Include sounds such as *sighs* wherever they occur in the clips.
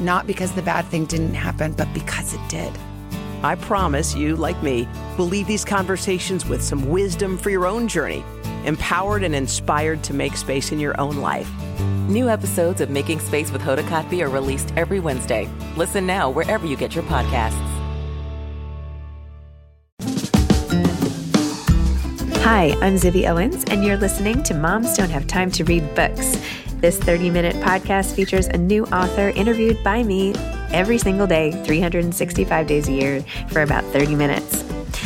not because the bad thing didn't happen, but because it did. I promise you, like me, will leave these conversations with some wisdom for your own journey, empowered and inspired to make space in your own life. New episodes of Making Space with Hoda Kotb are released every Wednesday. Listen now wherever you get your podcasts. Hi, I'm Zibby Owens, and you're listening to Moms Don't Have Time to Read Books. This 30 minute podcast features a new author interviewed by me every single day, 365 days a year, for about 30 minutes.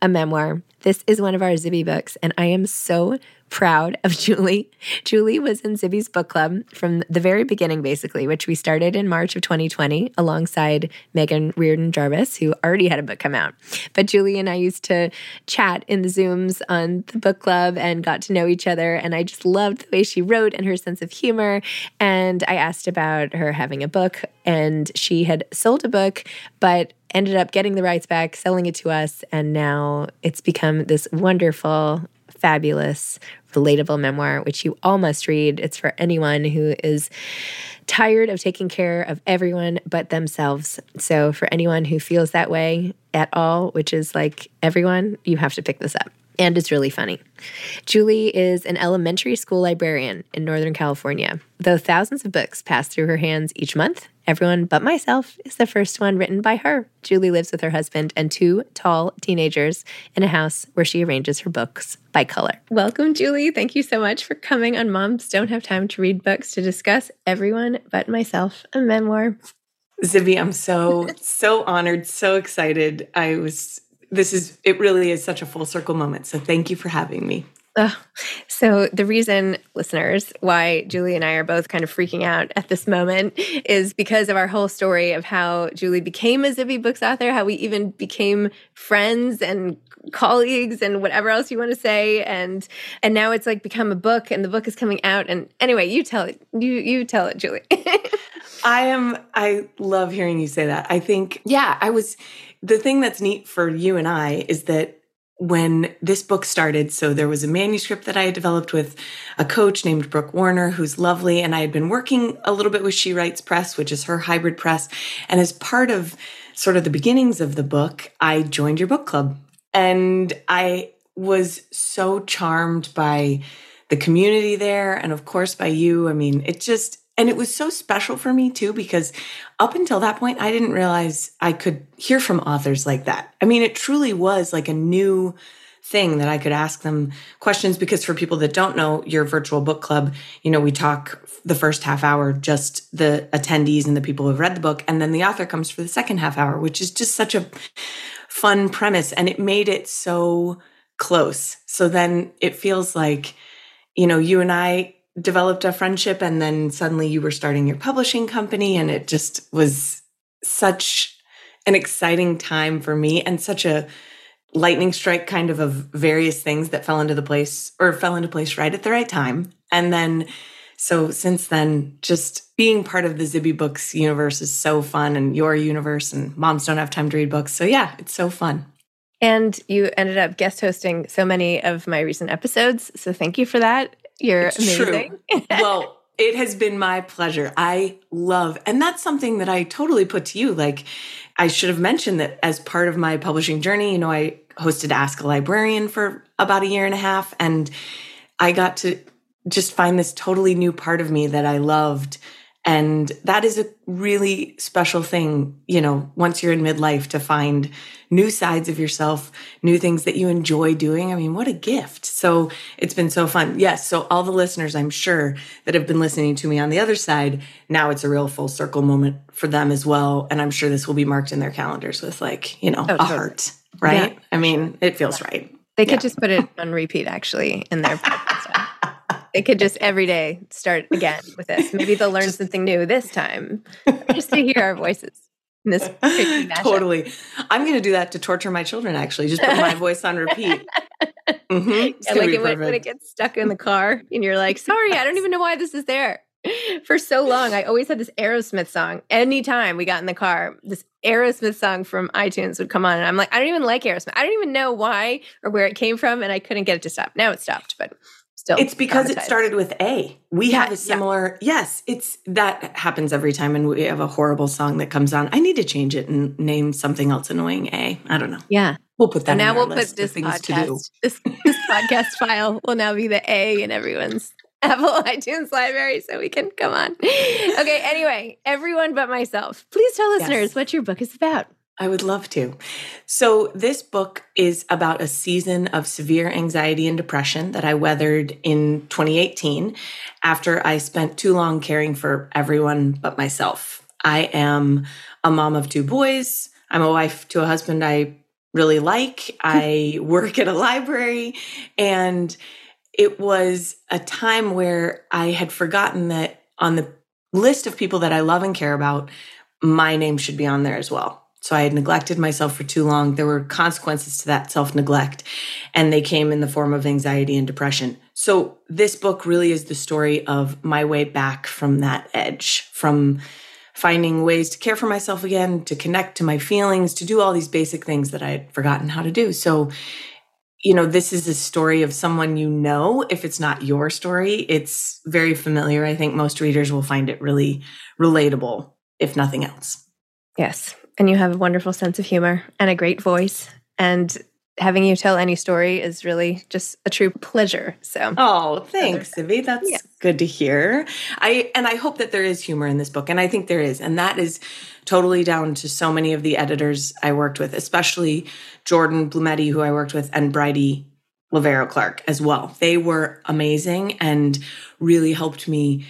a memoir. This is one of our Zibby books, and I am so proud of *laughs* Julie. Julie was in Zibby's book club from the very beginning, basically, which we started in March of 2020 alongside Megan Reardon Jarvis, who already had a book come out. But Julie and I used to chat in the Zooms on the book club and got to know each other. And I just loved the way she wrote and her sense of humor. And I asked about her having a book, and she had sold a book, but ended up getting the rights back, selling it to us, and now it's become this wonderful, fabulous, relatable memoir, which you all must read. It's for anyone who is tired of taking care of everyone but themselves. So, for anyone who feels that way at all, which is like everyone, you have to pick this up. And it's really funny. Julie is an elementary school librarian in Northern California. Though thousands of books pass through her hands each month, Everyone But Myself is the first one written by her. Julie lives with her husband and two tall teenagers in a house where she arranges her books by color. Welcome, Julie. Thank you so much for coming on Moms Don't Have Time to Read Books to discuss Everyone But Myself, a memoir. Zibby, I'm so, so honored, so excited. I was, this is, it really is such a full circle moment. So thank you for having me. So, the reason, listeners, why Julie and I are both kind of freaking out at this moment is because of our whole story of how Julie became a Zibby Books author, how we even became friends and colleagues and whatever else you want to say. And and now it's like become a book and the book is coming out. And anyway you tell it you you tell it julie. *laughs* I am i love hearing you say that. I think yeah i was the thing that's neat for you and i is that when this book started, so there was a manuscript that I had developed with a coach named Brooke Warner, who's lovely. And I had been working a little bit with She Writes Press, which is her hybrid press. And as part of sort of the beginnings of the book, I joined your book club. And I was so charmed by the community there and of course by you. I mean, it just and it was so special for me too because up until that point I didn't realize I could hear from authors like that. I mean, it truly was like a new thing that I could ask them questions because for people that don't know your virtual book club, you know, we talk the first half hour just the attendees and the people who have read the book and then the author comes for the second half hour, which is just such a fun premise and it made it so close. So then it feels like you know, you and I developed a friendship and then suddenly you were starting your publishing company and it just was such an exciting time for me and such a lightning strike kind of of various things that fell into the place or fell into place right at the right time. And then so since then, just being part of the Zibby Books universe is so fun and your universe and moms don't have time to read books. So yeah, it's so fun. And you ended up guest hosting so many of my recent episodes. So thank you for that. You're it's amazing. *laughs* well, it has been my pleasure. I love, and that's something that I totally put to you. Like, I should have mentioned that as part of my publishing journey, you know, I hosted Ask a Librarian for about a year and a half, and I got to just find this totally new part of me that I loved and that is a really special thing, you know, once you're in midlife to find new sides of yourself, new things that you enjoy doing. I mean, what a gift. So it's been so fun. Yes. So all the listeners, I'm sure that have been listening to me on the other side, now it's a real full circle moment for them as well. And I'm sure this will be marked in their calendars with like, you know, oh, a totally. heart, right? Yeah. I mean, it feels right. They could yeah. just put it on repeat actually in their *laughs* It could just every day start again with this. Maybe they'll learn *laughs* something new this time *laughs* just to hear our voices. In this *laughs* totally. I'm going to do that to torture my children, actually. Just put my voice on repeat. Mm-hmm. Yeah, like it, when, when it gets stuck in the car and you're like, sorry, I don't even know why this is there. For so long, I always had this Aerosmith song. Anytime we got in the car, this Aerosmith song from iTunes would come on. And I'm like, I don't even like Aerosmith. I don't even know why or where it came from. And I couldn't get it to stop. Now it stopped, but still. It's because it started with A. We yeah, have a similar, yeah. yes, it's that happens every time. And we have a horrible song that comes on. I need to change it and name something else annoying A. I don't know. Yeah. We'll put that now we'll put this podcast, this, this podcast *laughs* file will now be the A in everyone's *laughs* Apple iTunes library so we can come on. *laughs* Okay, anyway, everyone but myself, please tell listeners yes. what your book is about. I would love to. So, this book is about a season of severe anxiety and depression that I weathered in 2018 after I spent too long caring for everyone but myself. I am a mom of two boys. I'm a wife to a husband I really like. *laughs* I work at a library. And it was a time where I had forgotten that on the list of people that I love and care about, my name should be on there as well. So I had neglected myself for too long. There were consequences to that self neglect, and they came in the form of anxiety and depression. So this book really is the story of my way back from that edge, from finding ways to care for myself again, to connect to my feelings, to do all these basic things that I had forgotten how to do. So, you know, this is a story of someone you know. If it's not your story, it's very familiar. I think most readers will find it really relatable, if nothing else. Yes. And you have a wonderful sense of humor and a great voice. And having you tell any story is really just a true pleasure. So, oh, thanks, Zibby. That's yeah. good to hear. I and I hope that there is humor in this book, and I think there is, and that is totally down to so many of the editors I worked with, especially Jordan Blumetti, who I worked with, and Bridie Loverro Clark as well. They were amazing and really helped me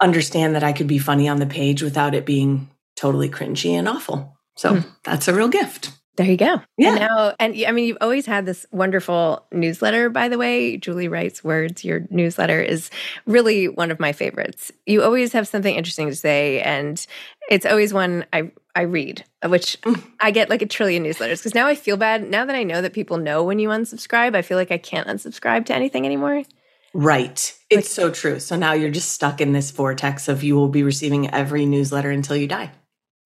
understand that I could be funny on the page without it being totally cringy and awful. So mm. that's a real gift. There you go. Yeah. And now, and I mean, you've always had this wonderful newsletter, by the way. Julie Writes Words, your newsletter is really one of my favorites. You always have something interesting to say, and it's always one I, I read, which mm. I get like a trillion newsletters because now I feel bad. Now that I know that people know when you unsubscribe, I feel like I can't unsubscribe to anything anymore. Right. It's like, so true. So now you're just stuck in this vortex of you will be receiving every newsletter until you die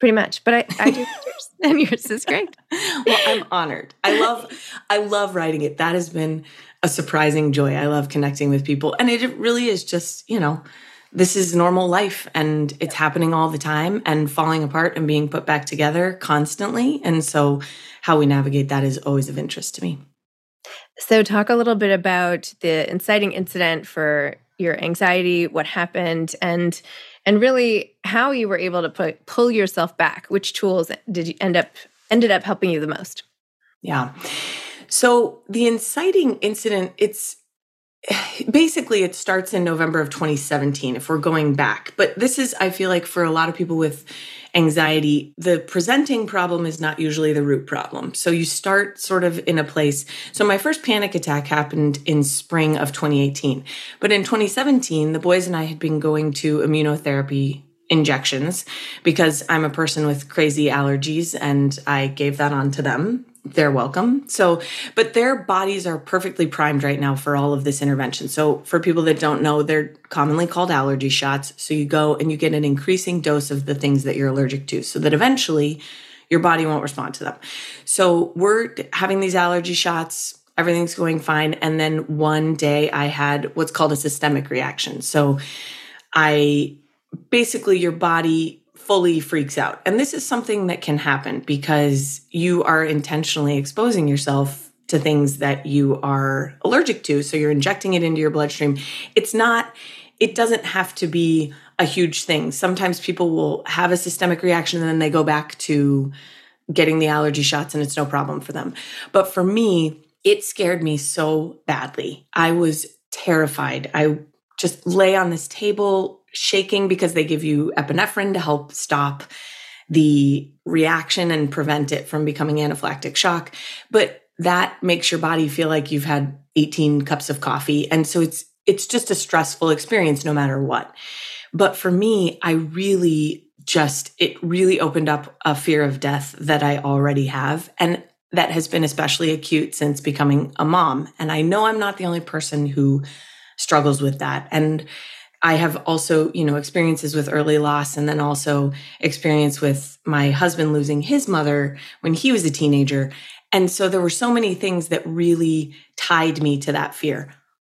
pretty much. But I, I do yours, *laughs* and yours is great. well, I'm honored. I love, I love writing it. That has been a surprising joy. I love connecting with people, and it really is just you know, this is normal life, and it's happening all the time, and falling apart and being put back together constantly. And so, how we navigate that is always of interest to me. So, talk a little bit about the inciting incident for your anxiety, what happened, and and really how you were able to put, pull yourself back. Which tools did you end up ended up helping you the most? Yeah. So the inciting incident, it's *sighs* basically it starts in November of 2017 if we're going back. But this is I feel like for a lot of people with anxiety, the presenting problem is not usually the root problem. So you start sort of in a place. So my first panic attack happened in spring of 2018. But in 2017, the boys and I had been going to immunotherapy injections because I'm a person with crazy allergies and I gave that on to them they're welcome. So, but their bodies are perfectly primed right now for all of this intervention. So, for people that don't know, they're commonly called allergy shots. So, you go and you get an increasing dose of the things that you're allergic to so that eventually your body won't respond to them. So, we're having these allergy shots, everything's going fine. And then one day I had what's called a systemic reaction. So, I basically, your body fully freaks out. And this is something that can happen because you are intentionally exposing yourself to things that you are allergic to. So you're injecting it into your bloodstream. It's not, it doesn't have to be a huge thing. Sometimes people will have a systemic reaction and then they go back to getting the allergy shots and it's no problem for them. But for me, it scared me so badly. I was terrified. I just lay on this table shaking because they give you epinephrine to help stop the reaction and prevent it from becoming anaphylactic shock. But that makes your body feel like you've had 18 cups of coffee. And so it's, it's just a stressful experience no matter what. But for me, I really just, it really opened up a fear of death that I already have. And that has been especially acute since becoming a mom. And I know I'm not the only person who struggles with that. And I have also, you know, experiences with early loss and then also experience with my husband losing his mother when he was a teenager. And so there were so many things that really tied me to that fear.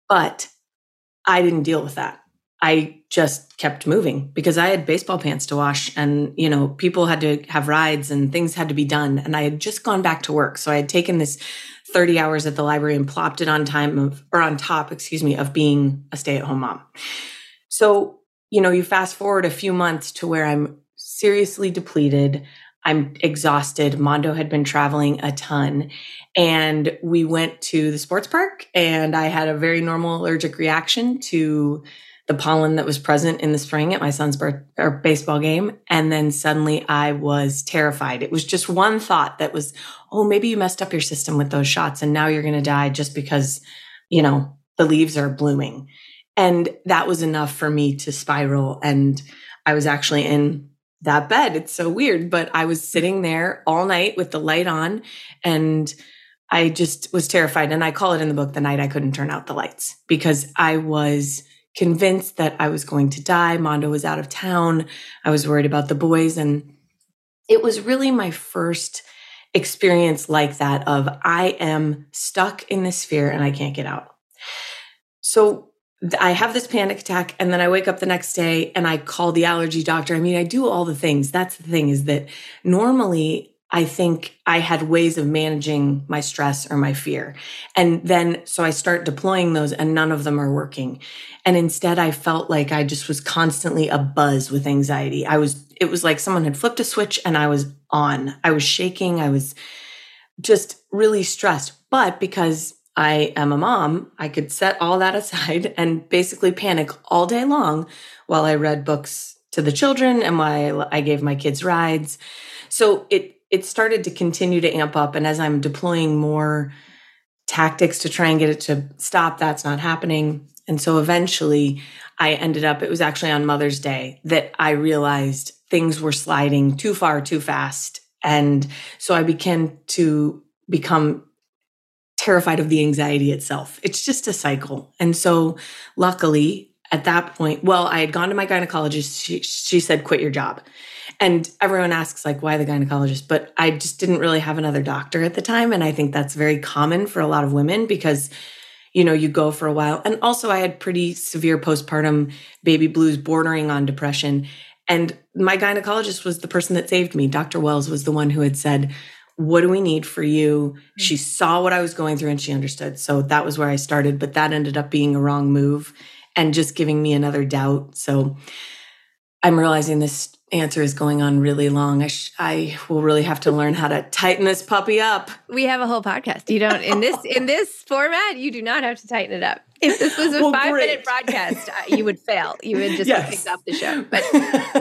But I didn't deal with that. I just kept moving because I had baseball pants to wash and, you know, people had to have rides and things had to be done. And I had just gone back to work. So I had taken this 30 hours at the library and plopped it on time of, or on top, excuse me, of being a stay at home mom. So, you know, you fast forward a few months to where I'm seriously depleted. I'm exhausted. Mondo had been traveling a ton. And we went to the sports park, and I had a very normal allergic reaction to the pollen that was present in the spring at my son's birth or baseball game. And then suddenly I was terrified. It was just one thought that was, oh, maybe you messed up your system with those shots, and now you're going to die just because, you know, the leaves are blooming. And that was enough for me to spiral. And I was actually in that bed. It's so weird, but I was sitting there all night with the light on and I just was terrified. And I call it in the book the night I couldn't turn out the lights because I was convinced that I was going to die. Mondo was out of town. I was worried about the boys. And it was really my first experience like that of I am stuck in this fear and I can't get out. So I have this panic attack and then I wake up the next day and I call the allergy doctor. I mean, I do all the things. That's the thing is that normally I think I had ways of managing my stress or my fear. And then so I start deploying those and none of them are working. And instead I felt like I just was constantly a buzz with anxiety. I was, it was like someone had flipped a switch and I was on. I was shaking. I was just really stressed. But because I am a mom, I could set all that aside and basically panic all day long while I read books to the children and while I gave my kids rides. So it it started to continue to amp up and as I'm deploying more tactics to try and get it to stop, that's not happening. And so eventually I ended up it was actually on Mother's Day that I realized things were sliding too far too fast and so I began to become terrified of the anxiety itself. It's just a cycle. And so, luckily, at that point, well, I had gone to my gynecologist. She, she said, quit your job. And everyone asks, like, why the gynecologist? But I just didn't really have another doctor at the time. And I think that's very common for a lot of women because, you know, you go for a while. And also, I had pretty severe postpartum baby blues bordering on depression. And my gynecologist was the person that saved me. Dr. Wells was the one who had said, what do we need for you? She mm-hmm. saw what I was going through and she understood. So that was where I started, but that ended up being a wrong move and just giving me another doubt. So I'm realizing this answer is going on really long. I, sh- I will really have to learn how to tighten this puppy up. We have a whole podcast. You don't in this in this *laughs* format. You do not have to tighten it up. If this was a Well, five great. minute broadcast, uh, you would fail. You would just Yes. pick up the show. *laughs* But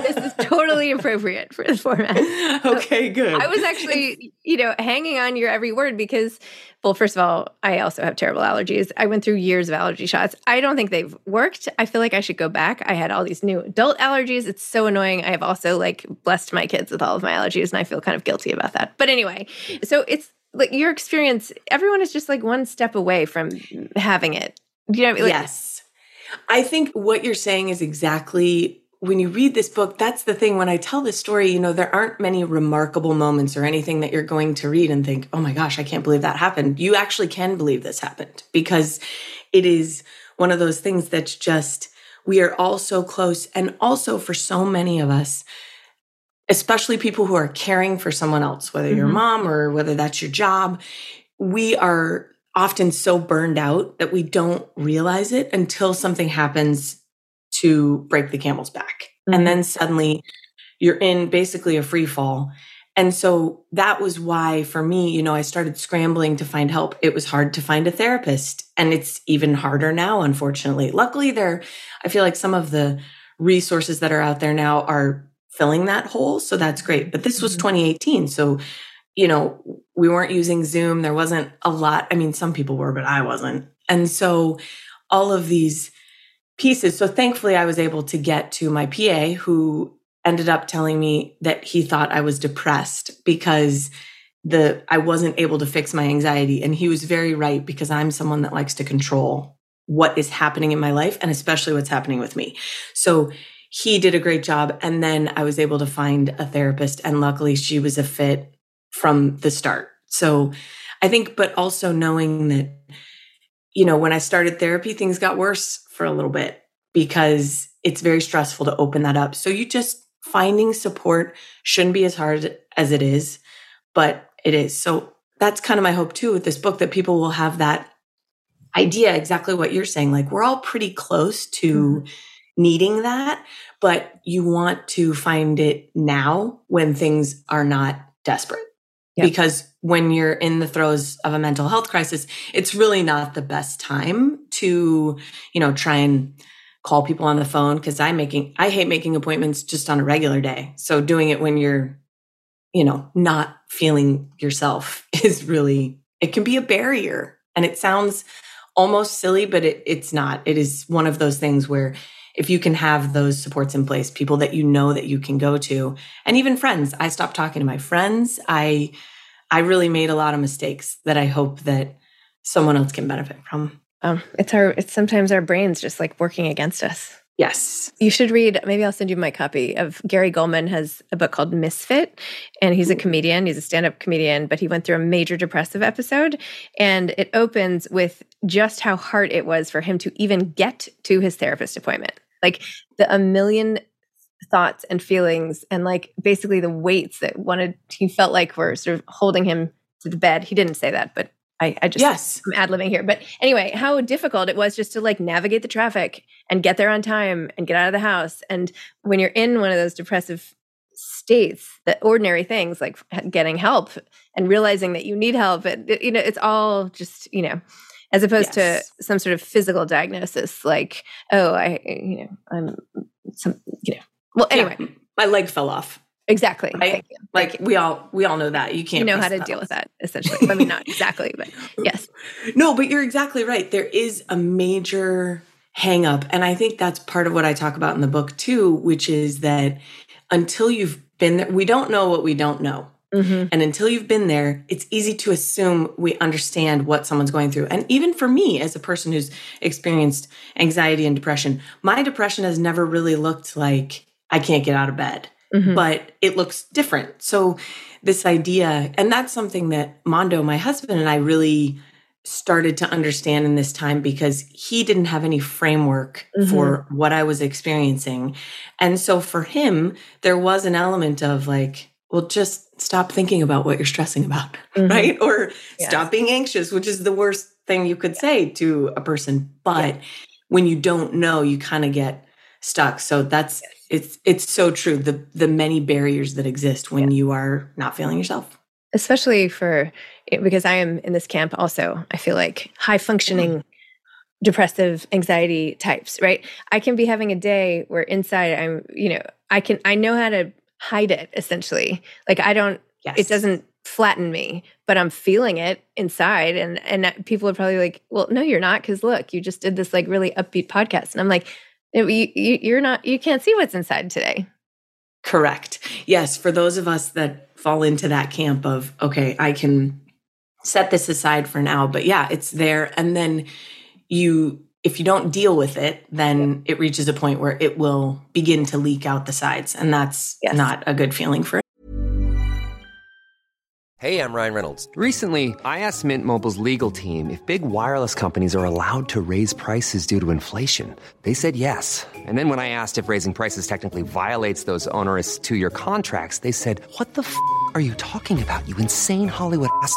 this is totally appropriate for the format. *laughs* okay, good. I was actually, you know, hanging on your every word because, well, first of all, I also have terrible allergies. I went through years of allergy shots. I don't think they've worked. I feel like I should go back. I had all these new adult allergies. It's so annoying. I have also like blessed my kids with all of my allergies, and I feel kind of guilty about that. But anyway, so it's like your experience. Everyone is just like one step away from having it. You know, like, yes. I think what you're saying is exactly when you read this book, that's the thing. When I tell this story, you know, there aren't many remarkable moments or anything that you're going to read and think, oh my gosh, I can't believe that happened. You actually can believe this happened because it is one of those things that's just, we are all so close. And also for so many of us, especially people who are caring for someone else, whether a Mhm. mom or whether that's your job, we are often so burned out that we don't realize it until something happens to break the camel's back. Mhm. And then suddenly you're in basically a free fall. And so that was why for me, you know, I started scrambling to find help. It was hard to find a therapist and it's even harder now, unfortunately. Luckily there, I feel like some of the resources that are out there now are filling that hole. So that's great. But this was Mhm. 2018. So, you know, we weren't using Zoom. There wasn't a lot. I mean, some people were, but I wasn't. And so all of these pieces. So thankfully, I was able to get to my PA who ended up telling me that he thought I was depressed because the I wasn't able to fix my anxiety and he was very right because I'm someone that likes to control what is happening in my life and especially what's happening with me. So he did a great job and then I was able to find a therapist and luckily she was a fit from the start. So I think but also knowing that you know when I started therapy things got worse for a little bit because it's very stressful to open that up. So you just finding support shouldn't be as hard as it is, but it is. So that's kind of my hope too with this book that people will have that idea exactly what you're saying like we're all pretty close to mm-hmm. needing that, but you want to find it now when things are not desperate. Yeah. Because when you're in the throes of a mental health crisis, it's really not the best time to, you know, try and call people on the phone because I'm making I hate making appointments just on a regular day. So doing it when you're, you know, not feeling yourself *laughs* is really it can be a barrier. And it sounds almost silly, but it, it's not. It is one of those things where if you can have those supports in place, people that you know that you can go to, and even friends. I stopped talking to my friends. I I really made a lot of mistakes that I hope that someone else can benefit from. Um, it's our it's sometimes our brains just like working against us. Yes. You should read, maybe I'll send you my copy of Gary Gulman has a book called Misfit. And he's a comedian, he's a stand-up comedian, but he went through a major depressive episode. And it opens with just how hard it was for him to even get to his therapist appointment. Like the a million thoughts and feelings and like basically the weights that wanted he felt like were sort of holding him to the bed. He didn't say that, but I, I just Yes. I'm ad libbing here. But anyway, how difficult it was just to like navigate the traffic and get there on time and get out of the house. And when you're in one of those depressive states, the ordinary things like getting help and realizing that you need help, it, it- you know, it's all just, you know, as opposed Yes. to some sort of physical diagnosis like, oh, I, you know, I'm some, you know, well, anyway, Yeah. my leg fell off. exactly. Right? Thank you. Like we all we all know that. You can't You know how to deal buttons. with that, essentially. I mean, not exactly, but *laughs* yes. No, but you're exactly right. There is a major hang up. And I think that's part of what I talk about in the book too, which is that until you've been there, we don't know what we don't know. Mhm. And until you've been there, it's easy to assume we understand what someone's going through. And even for me, as a person who's experienced anxiety and depression, my depression has never really looked like I can't get out of bed, Mhm. but it looks different. So, this idea, and that's something that Mondo, my husband, and I really started to understand in this time because he didn't have any framework for what I was experiencing. And so for him, there was an element of like, well, just stop thinking about what you're stressing about, mm-hmm. right? Or yes. stop being anxious, which is the worst thing you could say to a person. But yeah. when you don't know, you kind of get stuck. So that's it's it's so true. The the many barriers that exist when yeah. you are not feeling yourself. Especially for because I am in this camp also. I feel like high functioning mm-hmm. depressive anxiety types, right? I can be having a day where inside I'm, you know, I can I know how to hide it essentially. Like I don't yes. it doesn't flatten me, but I'm feeling it inside and and people are probably like, "Well, no you're not cuz look, you just did this like really upbeat podcast." And I'm like, you, you, you're not you can't see what's inside today. Correct. Yes, for those of us that fall into that camp of okay, I can set this aside for now, but yeah, it's there and then you if you don't deal with it, then it reaches a point where it will begin to leak out the sides. And that's yes. not a good feeling for it. Hey, I'm Ryan Reynolds. Recently, I asked Mint Mobile's legal team if big wireless companies are allowed to raise prices due to inflation. They said yes. And then when I asked if raising prices technically violates those onerous two year contracts, they said, What the f are you talking about, you insane Hollywood ass?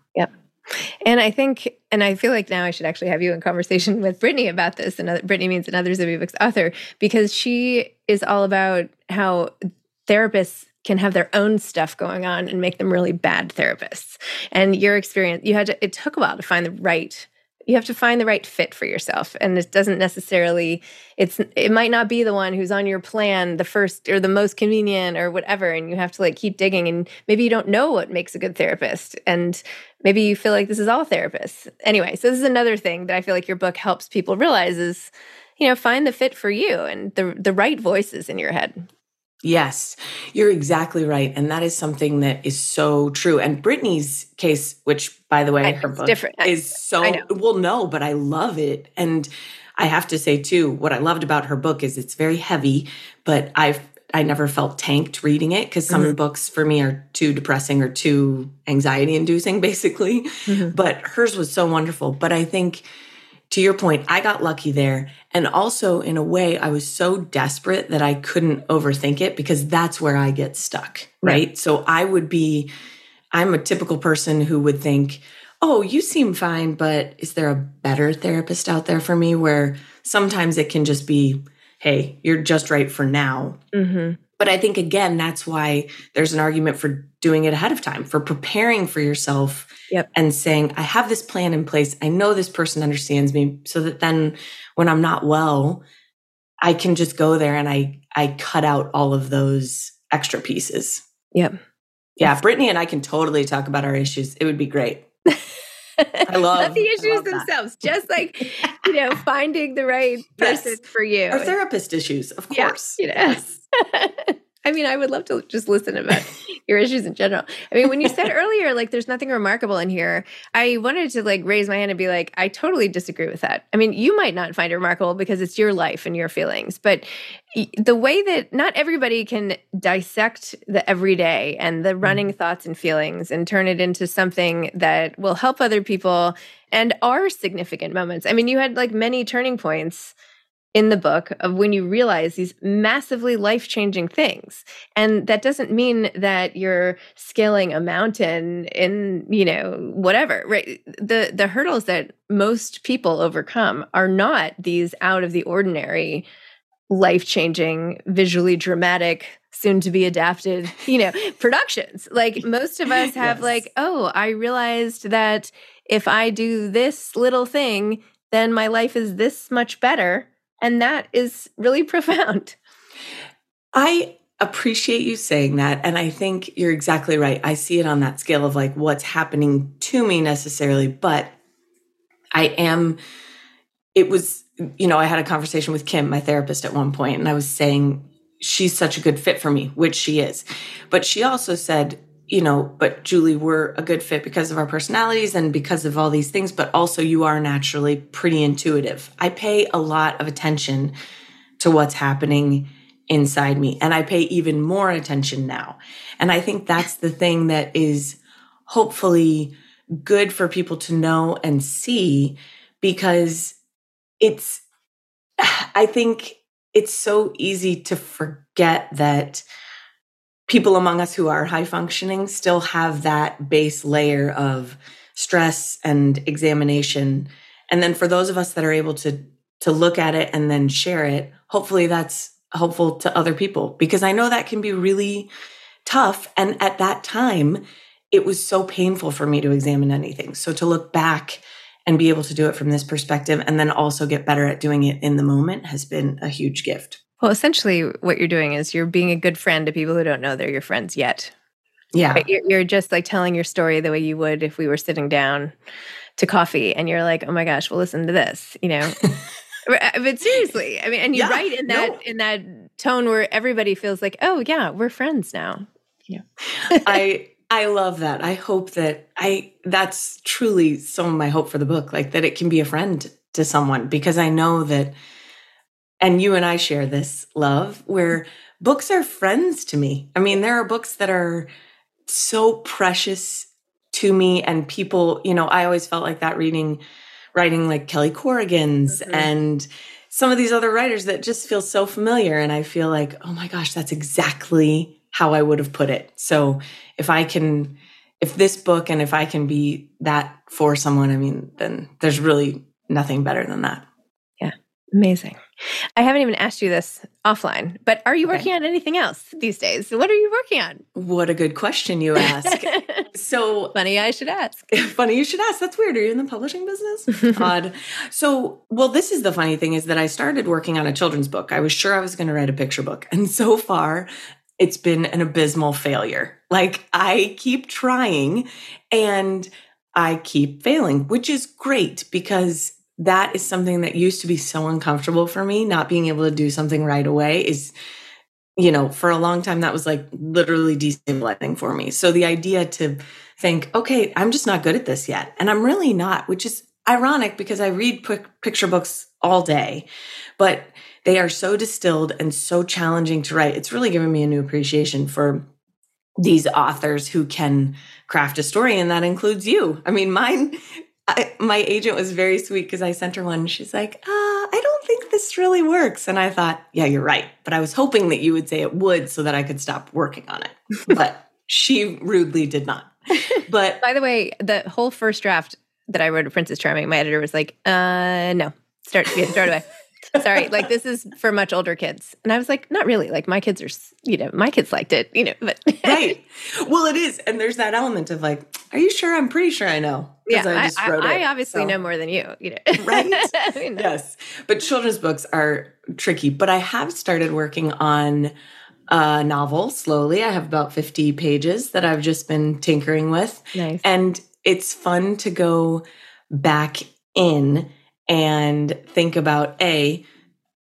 And I think, and I feel like now I should actually have you in conversation with Brittany about this. And Brittany means another Zibby Books author because she is all about how therapists can have their own stuff going on and make them really bad therapists. And your experience, you had to, it took a while to find the right you have to find the right fit for yourself and it doesn't necessarily it's it might not be the one who's on your plan the first or the most convenient or whatever and you have to like keep digging and maybe you don't know what makes a good therapist and maybe you feel like this is all therapists. Anyway so this is another thing that i feel like your book helps people realize is you know find the fit for you and the the right voices in your head Yes, you're exactly right. And that is something that is so true. And Brittany's case, which by the way, I, her book different. is so well, no, but I love it. And I have to say too, what I loved about her book is it's very heavy, but I've I never felt tanked reading it because some mm-hmm. books for me are too depressing or too anxiety inducing, *laughs* basically. Mm-hmm. But hers was so wonderful. But I think to your point, I got lucky there. And also, in a way, I was so desperate that I couldn't overthink it because that's where I get stuck. Right. right. So I would be, I'm a typical person who would think, oh, you seem fine, but is there a better therapist out there for me? Where sometimes it can just be, hey, you're just right for now. Mm-hmm. But I think, again, that's why there's an argument for doing it ahead of time, for preparing for yourself yep. and saying, I have this plan in place. I know this person understands me so that then when I'm not well, I can just go there and I, I cut out all of those extra pieces. Yep. Yeah, Brittany and I can totally talk about our issues. It would be great. *laughs* I *laughs* love Not the issues love that. themselves, just like *laughs* you know, finding the right person Yes. for you. Our therapist issues, of Yeah, course. you know. *laughs* I mean, I would love to just listen about *laughs* your issues in general. I mean, when you said *laughs* earlier, like, there's nothing remarkable in here, I wanted to like raise my hand and be like, I totally disagree with that. I mean, you might not find it remarkable because it's your life and your feelings, but the way that not everybody can dissect the everyday and the mm-hmm. running thoughts and feelings and turn it into something that will help other people and are significant moments. I mean, you had like many turning points in the book of when you realize these massively life changing things. And that doesn't mean that you're scaling a mountain in, you know, whatever, right? The the hurdles that most people overcome are not these out of the ordinary, life changing, visually dramatic, soon to be adapted, you know, *laughs* productions. Like most of us have Yes. like, oh, I realized that if I do this little thing, then my life is this much better. And that is really *laughs* profound. I appreciate you saying that. And I think you're exactly right. I see it on that scale of like what's happening to me necessarily, but I am, it was, you know, I had a conversation with Kim, my therapist, at one point, and I was saying she's such a good fit for me, which she is. But she also said, you know, but Julie, we're a good fit because of our personalities and because of all these things, but also you are naturally pretty intuitive. I pay a lot of attention to what's happening inside me. And I pay even more attention now. And I think that's the thing that is hopefully good for people to know and see because it's, *sighs* I think it's so easy to forget that people among us who are high functioning still have that base layer of stress and examination. And then for those of us that are able to to look at it and then share it, hopefully that's helpful to other people because I know that can be really tough. And at that time, it was so painful for me to examine anything. So to look back and be able to do it from this perspective and then also get better at doing it in the moment has been a huge gift. Well, essentially, what you're doing is you're being a good friend to people who don't know they're your friends yet. Yeah. Right? You're, you're just like telling your story the way you would if we were sitting down to coffee and you're like, oh my gosh, well, listen to this, you know? *laughs* Uh, but seriously, I mean, and you Yeah, write in that no. in that tone where everybody feels like, oh yeah, we're friends now. Yeah, *laughs* I I love that. I hope that I that's truly some of my hope for the book, like that it can be a friend to someone because I know that and you and I share this love where books are friends to me. I mean, there are books that are so precious to me and people, you know, I always felt like that reading writing like Kelly Corrigan's Mhm. and some of these other writers that just feel so familiar and I feel like, oh my gosh, that's exactly how I would have put it. So if I can if this book and if I can be that for someone, I mean, then there's really nothing better than that. Yeah. Amazing. I haven't even asked you this offline, but are you Okay. working on anything else these days? What are you working on? What a good question you ask. *laughs* so Funny, I should ask. *laughs* funny you should ask. That's weird. Are you in the publishing business? *laughs* Odd. So, well, this is the funny thing is that I started working on a children's book. I was sure I was going to write a picture book. And so far, it's been an abysmal failure. Like I keep trying and I keep failing, which is great because that is something that used to be so uncomfortable for me. Not being able to do something right away is, you know, for a long time, that was like literally destabilizing for me. So the idea to think, okay, I'm just not good at this yet. And I'm really not, which is ironic because I read pic- picture books all day, but they are so distilled and so challenging to write. It's really given me a new appreciation for these authors who can craft a story, and that includes you. I mean, mine. I, my agent was very sweet because I sent her one. And she's like, uh, "I don't think this really works," and I thought, "Yeah, you're right." But I was hoping that you would say it would, so that I could stop working on it. *laughs* But she rudely did not. But By the way, the whole first draft that I wrote of Princess Charming, my editor was like, uh, no, start, yeah, start away. *laughs* Sorry, like this is for much older kids. And I was like, not really. Like my kids are, you know, my kids liked it, you know, but *laughs* right. Well, it is, and there's that element of like, "Are you sure?" I'm pretty sure I know. yeah, I, just I, wrote I it, obviously so. know more than you, you know, Right? *laughs* I mean, yes but children's books are tricky but i have started working on a novel slowly. I have about 50 pages that I've just been tinkering with. Nice. And it's fun to go back in and think about A,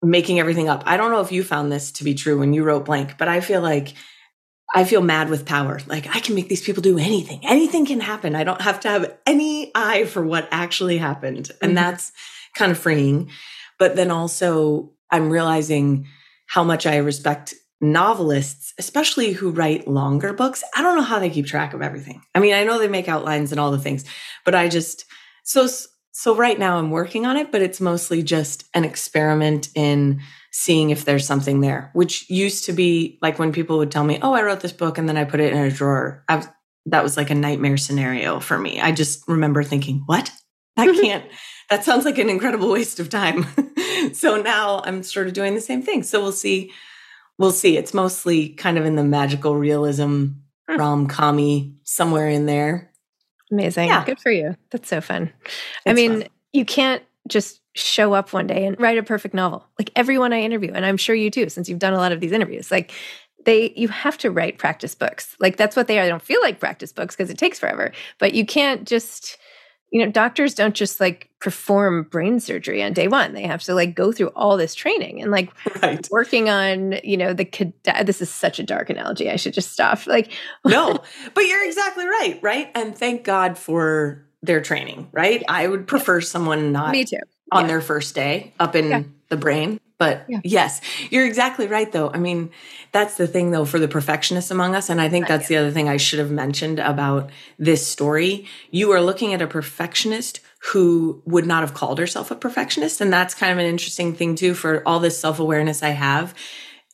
making everything up. I don't know if you found this to be true when you wrote blank, but I feel like I feel mad with power. Like I can make these people do anything. Anything can happen. I don't have to have any eye for what actually happened. And mm-hmm. that's kind of freeing. But then also I'm realizing how much I respect novelists, especially who write longer books. I don't know how they keep track of everything. I mean, I know they make outlines and all the things, but I just so so right now I'm working on it, but it's mostly just an experiment in seeing if there's something there, which used to be like when people would tell me, "Oh, I wrote this book and then I put it in a drawer." I, that was like a nightmare scenario for me. I just remember thinking, "What? That *laughs* can't that sounds like an incredible waste of time." *laughs* so now I'm sort of doing the same thing. So we'll see we'll see. It's mostly kind of in the magical realism hmm. rom commy somewhere in there. Amazing. Yeah. Good for you. That's so fun. It's I mean, fun. you can't just show up one day and write a perfect novel. Like everyone I interview, and I'm sure you too, since you've done a lot of these interviews, like they you have to write practice books. Like that's what they are. They don't feel like practice books because it takes forever. But you can't just you know, doctors don't just like perform brain surgery on day one. They have to like go through all this training and like *laughs* right. working on, you know, the cadet. This is such a dark analogy. I should just stop. Like, *laughs* no, but you're exactly right. Right. And thank God for their training. Right. Yeah. I would prefer yeah. someone not me too on yeah. their first day up in the brain. But yeah. yes, you're exactly right, though. I mean, that's the thing, though, for the perfectionists among us. And I think that's the other thing I should have mentioned about this story. You are looking at a perfectionist who would not have called herself a perfectionist. And that's kind of an interesting thing, too, for all this self awareness I have.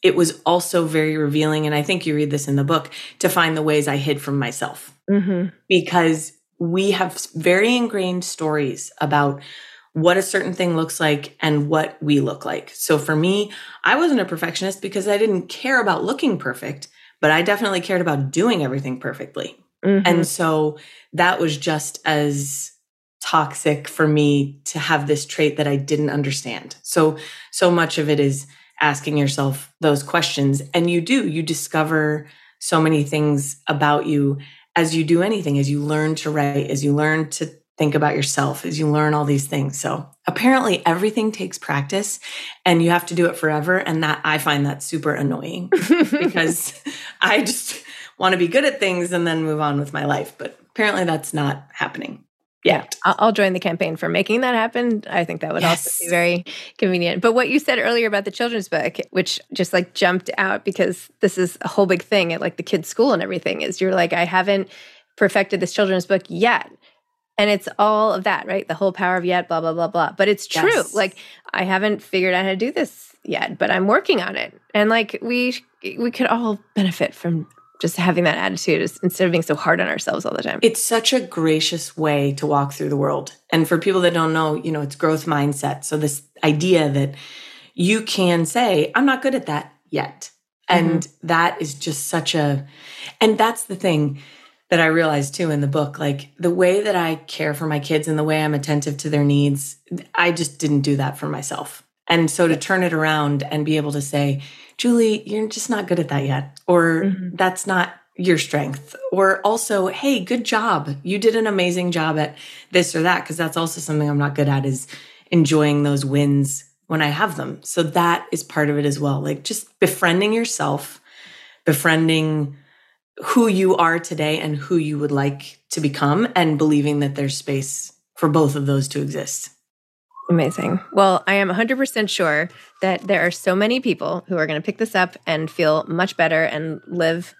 It was also very revealing. And I think you read this in the book to find the ways I hid from myself. Mm-hmm. Because we have very ingrained stories about what a certain thing looks like and what we look like. So for me, I wasn't a perfectionist because I didn't care about looking perfect, but I definitely cared about doing everything perfectly. Mm-hmm. And so that was just as toxic for me to have this trait that I didn't understand. So so much of it is asking yourself those questions and you do you discover so many things about you as you do anything as you learn to write as you learn to think about yourself as you learn all these things. So apparently everything takes practice and you have to do it forever. And that I find that super annoying *laughs* because I just want to be good at things and then move on with my life. But apparently that's not happening. Yeah, I'll join the campaign for making that happen. I think that would yes. also be very convenient. But what you said earlier about the children's book, which just like jumped out because this is a whole big thing at like the kids' school and everything, is you're like, I haven't perfected this children's book yet. And it's all of that, right? The whole power of yet, blah, blah, blah, blah. But it's true. Yes. Like, I haven't figured out how to do this yet, but I'm working on it. And like, we, we could all benefit from just having that attitude instead of being so hard on ourselves all the time. It's such a gracious way to walk through the world. And for people that don't know, you know, it's growth mindset. So this idea that you can say, I'm not good at that yet. And mm-hmm. that is just such a, and that's the thing that I realized too in the book. Like the way that I care for my kids and the way I'm attentive to their needs, I just didn't do that for myself. And so to turn it around and be able to say, Julie, you're just not good at that yet, or mm-hmm. that's not your strength, or also, hey, good job. You did an amazing job at this or that, because that's also something I'm not good at is enjoying those wins when I have them. So that is part of it as well. Like just befriending yourself, befriending who you are today and who you would like to become and believing that there's space for both of those to exist. Amazing. Well, I am 100% sure that there are so many people who are going to pick this up and feel much better and live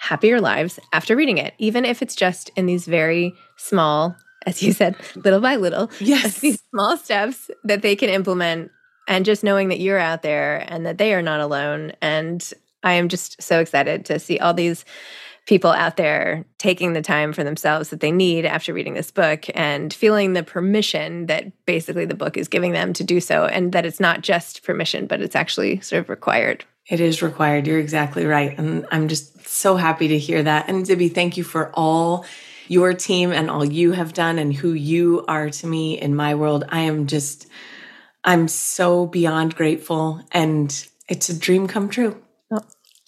happier lives after reading it, even if it's just in these very small, as you said, little by little, *laughs* yes, *laughs* these small steps that they can implement and just knowing that you're out there and that they are not alone and I am just so excited to see all these people out there taking the time for themselves that they need after reading this book and feeling the permission that basically the book is giving them to do so and that it's not just permission but it's actually sort of required. It is required. You're exactly right. And i'm just so happy to hear that. And zibby thank you for all your team and all you have done and who you are to me in my world. I am just i'm so beyond grateful. And it's a dream come true